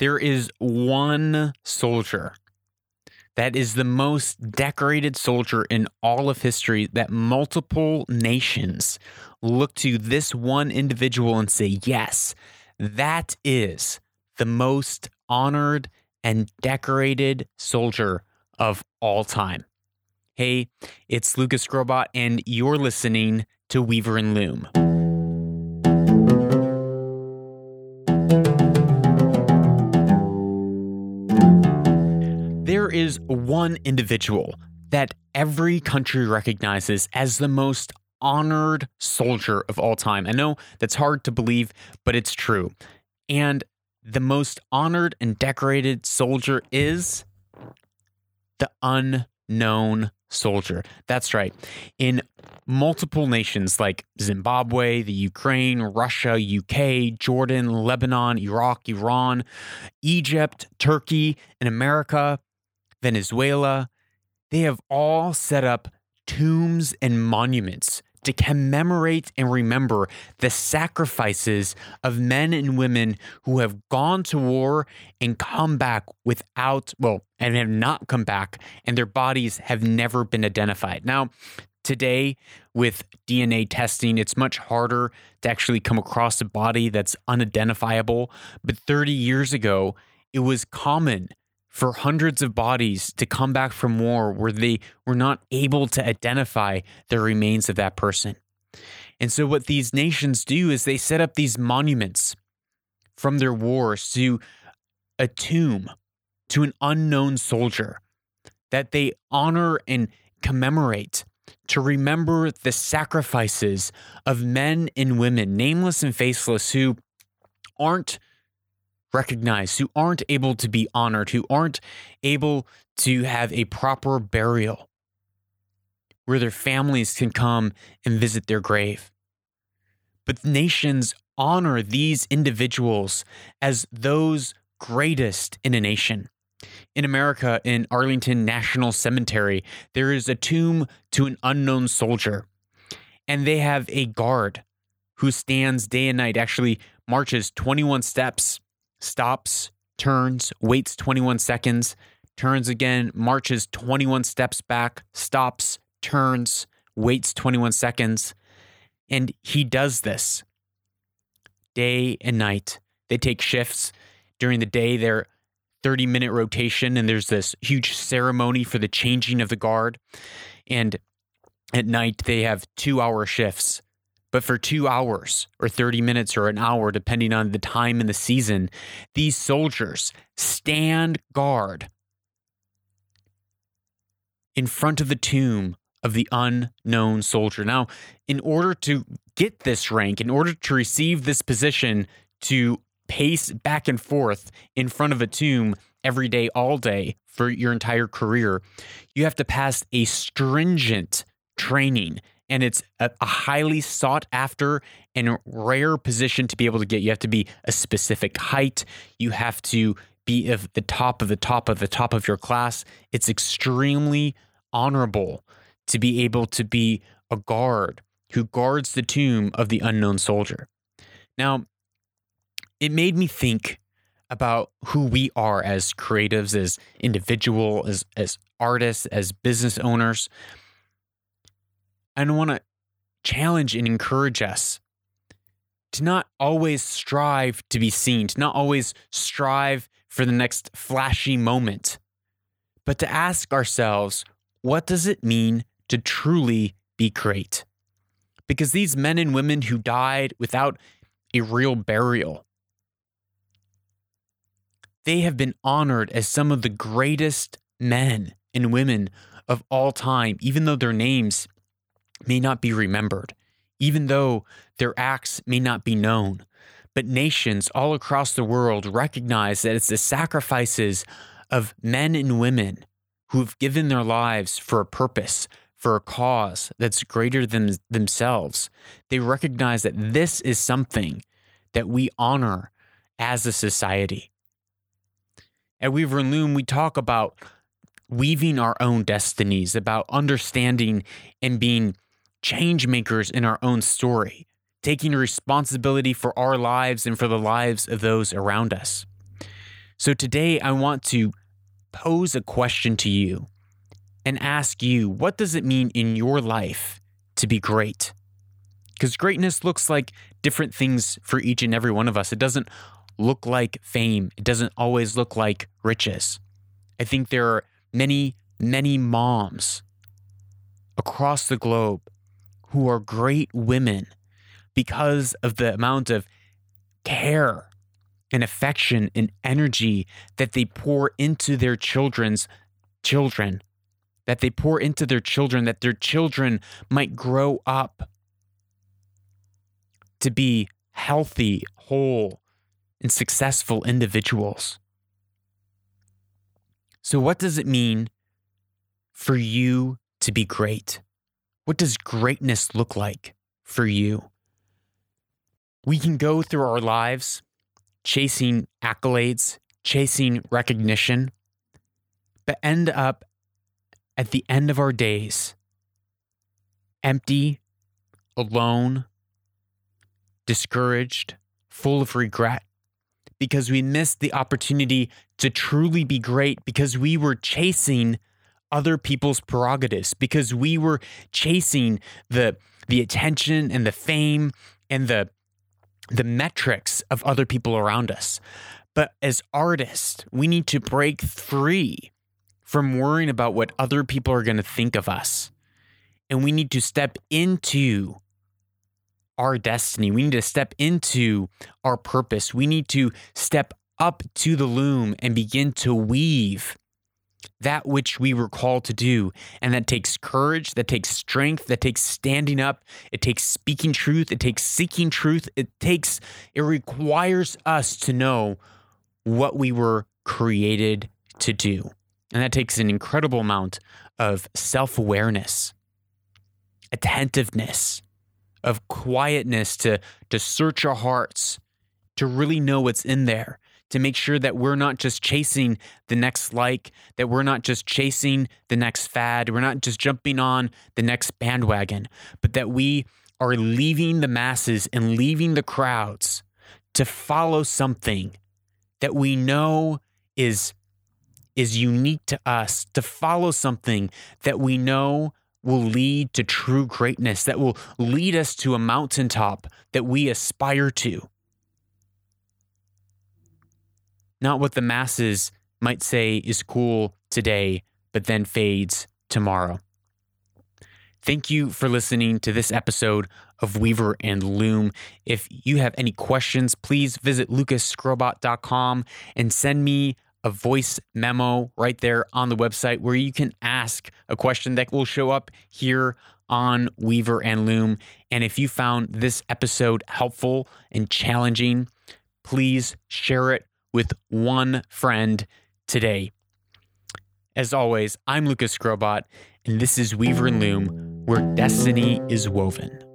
There is one soldier that is the most decorated soldier in all of history that multiple nations look to this one individual and say, yes, that is the most honored and decorated soldier of all time. Hey, it's Lucas Skrobot, and you're listening to Weaver and Loom. There is one individual that every country recognizes as the most honored soldier of all time. I know that's hard to believe, but it's true. And the most honored and decorated soldier is the unknown soldier. That's right. In multiple nations like Zimbabwe, the Ukraine, Russia, UK, Jordan, Lebanon, Iraq, Iran, Egypt, Turkey, and America, Venezuela, they have all set up tombs and monuments to commemorate and remember the sacrifices of men and women who have gone to war and come back without, well, and have not come back, and their bodies have never been identified. Now, today, with DNA testing, it's much harder to actually come across a body that's unidentifiable. But 30 years ago, it was common for hundreds of bodies to come back from war where they were not able to identify the remains of that person. And so, what these nations do is they set up these monuments from their wars to a tomb to an unknown soldier that they honor and commemorate to remember the sacrifices of men and women, nameless and faceless, who aren't recognized, who aren't able to be honored, who aren't able to have a proper burial where their families can come and visit their grave. But nations honor these individuals as those greatest in a nation. In America, in Arlington National Cemetery, there is a tomb to an unknown soldier, and they have a guard who stands day and night, actually marches 21 steps stops, turns, waits 21 seconds, turns again, marches 21 steps back, stops, turns, waits 21 seconds. And he does this day and night. They take shifts. During the day, they're 30 minute rotation, and there's this huge ceremony for the changing of the guard. And at night, they have two hour shifts. But for two hours or 30 minutes or an hour, depending on the time and the season, these soldiers stand guard in front of the tomb of the unknown soldier. Now, in order to get this rank, in order to receive this position, to pace back and forth in front of a tomb every day, all day for your entire career, you have to pass a stringent training and it's a, highly sought after and rare position to be able to get. You have to be a specific height. You have to be of the top of the top of the top of your class. It's extremely honorable to be able to be a guard who guards the tomb of the unknown soldier. Now, it made me think about who we are as creatives, as individual, as as artists, as business owners. And want to challenge and encourage us to not always strive to be seen, to not always strive for the next flashy moment, but to ask ourselves, what does it mean to truly be great? Because these men and women who died without a real burial, they have been honored as some of the greatest men and women of all time, even though their names may not be remembered, even though their acts may not be known. But nations all across the world recognize that it's the sacrifices of men and women who've given their lives for a purpose, for a cause that's greater than themselves. They recognize that this is something that we honor as a society. At Weaver and Loom, we talk about weaving our own destinies, about understanding and being change makers in our own story, taking responsibility for our lives and for the lives of those around us. So today I want to pose a question to you and ask you what does it mean in your life to be great? Because greatness looks like different things for each and every one of us. It doesn't look like fame, it doesn't always look like riches. I think there are many, many moms across the globe who are great women because of the amount of care and affection and energy that they pour into their children's children, that they pour into their children, that their children might grow up to be healthy, whole, and successful individuals. So, what does it mean for you to be great? What does greatness look like for you? We can go through our lives chasing accolades, chasing recognition, but end up at the end of our days empty, alone, discouraged, full of regret because we missed the opportunity to truly be great because we were chasing other people's prerogatives because we were chasing the the attention and the fame and the the metrics of other people around us. But as artists, we need to break free from worrying about what other people are going to think of us. And we need to step into our destiny. We need to step into our purpose. We need to step up to the loom and begin to weave that which we were called to do. And that takes courage, that takes strength, that takes standing up, it takes speaking truth, it takes seeking truth. It takes, it requires us to know what we were created to do. And that takes an incredible amount of self awareness, attentiveness, of quietness to, to search our hearts, to really know what's in there to make sure that we're not just chasing the next like, that we're not just chasing the next fad, we're not just jumping on the next bandwagon, but that we are leaving the masses and leaving the crowds to follow something that we know is is unique to us, to follow something that we know will lead to true greatness, that will lead us to a mountaintop that we aspire to. Not what the masses might say is cool today, but then fades tomorrow. Thank you for listening to this episode of Weaver and Loom. If you have any questions, please visit lucasskrobot.com and send me a voice memo right there on the website where you can ask a question that will show up here on Weaver and Loom. And if you found this episode helpful and challenging, please share it with one friend today. As always, I'm Lucas Skrobot, and this is Weaver and Loom, where destiny is woven.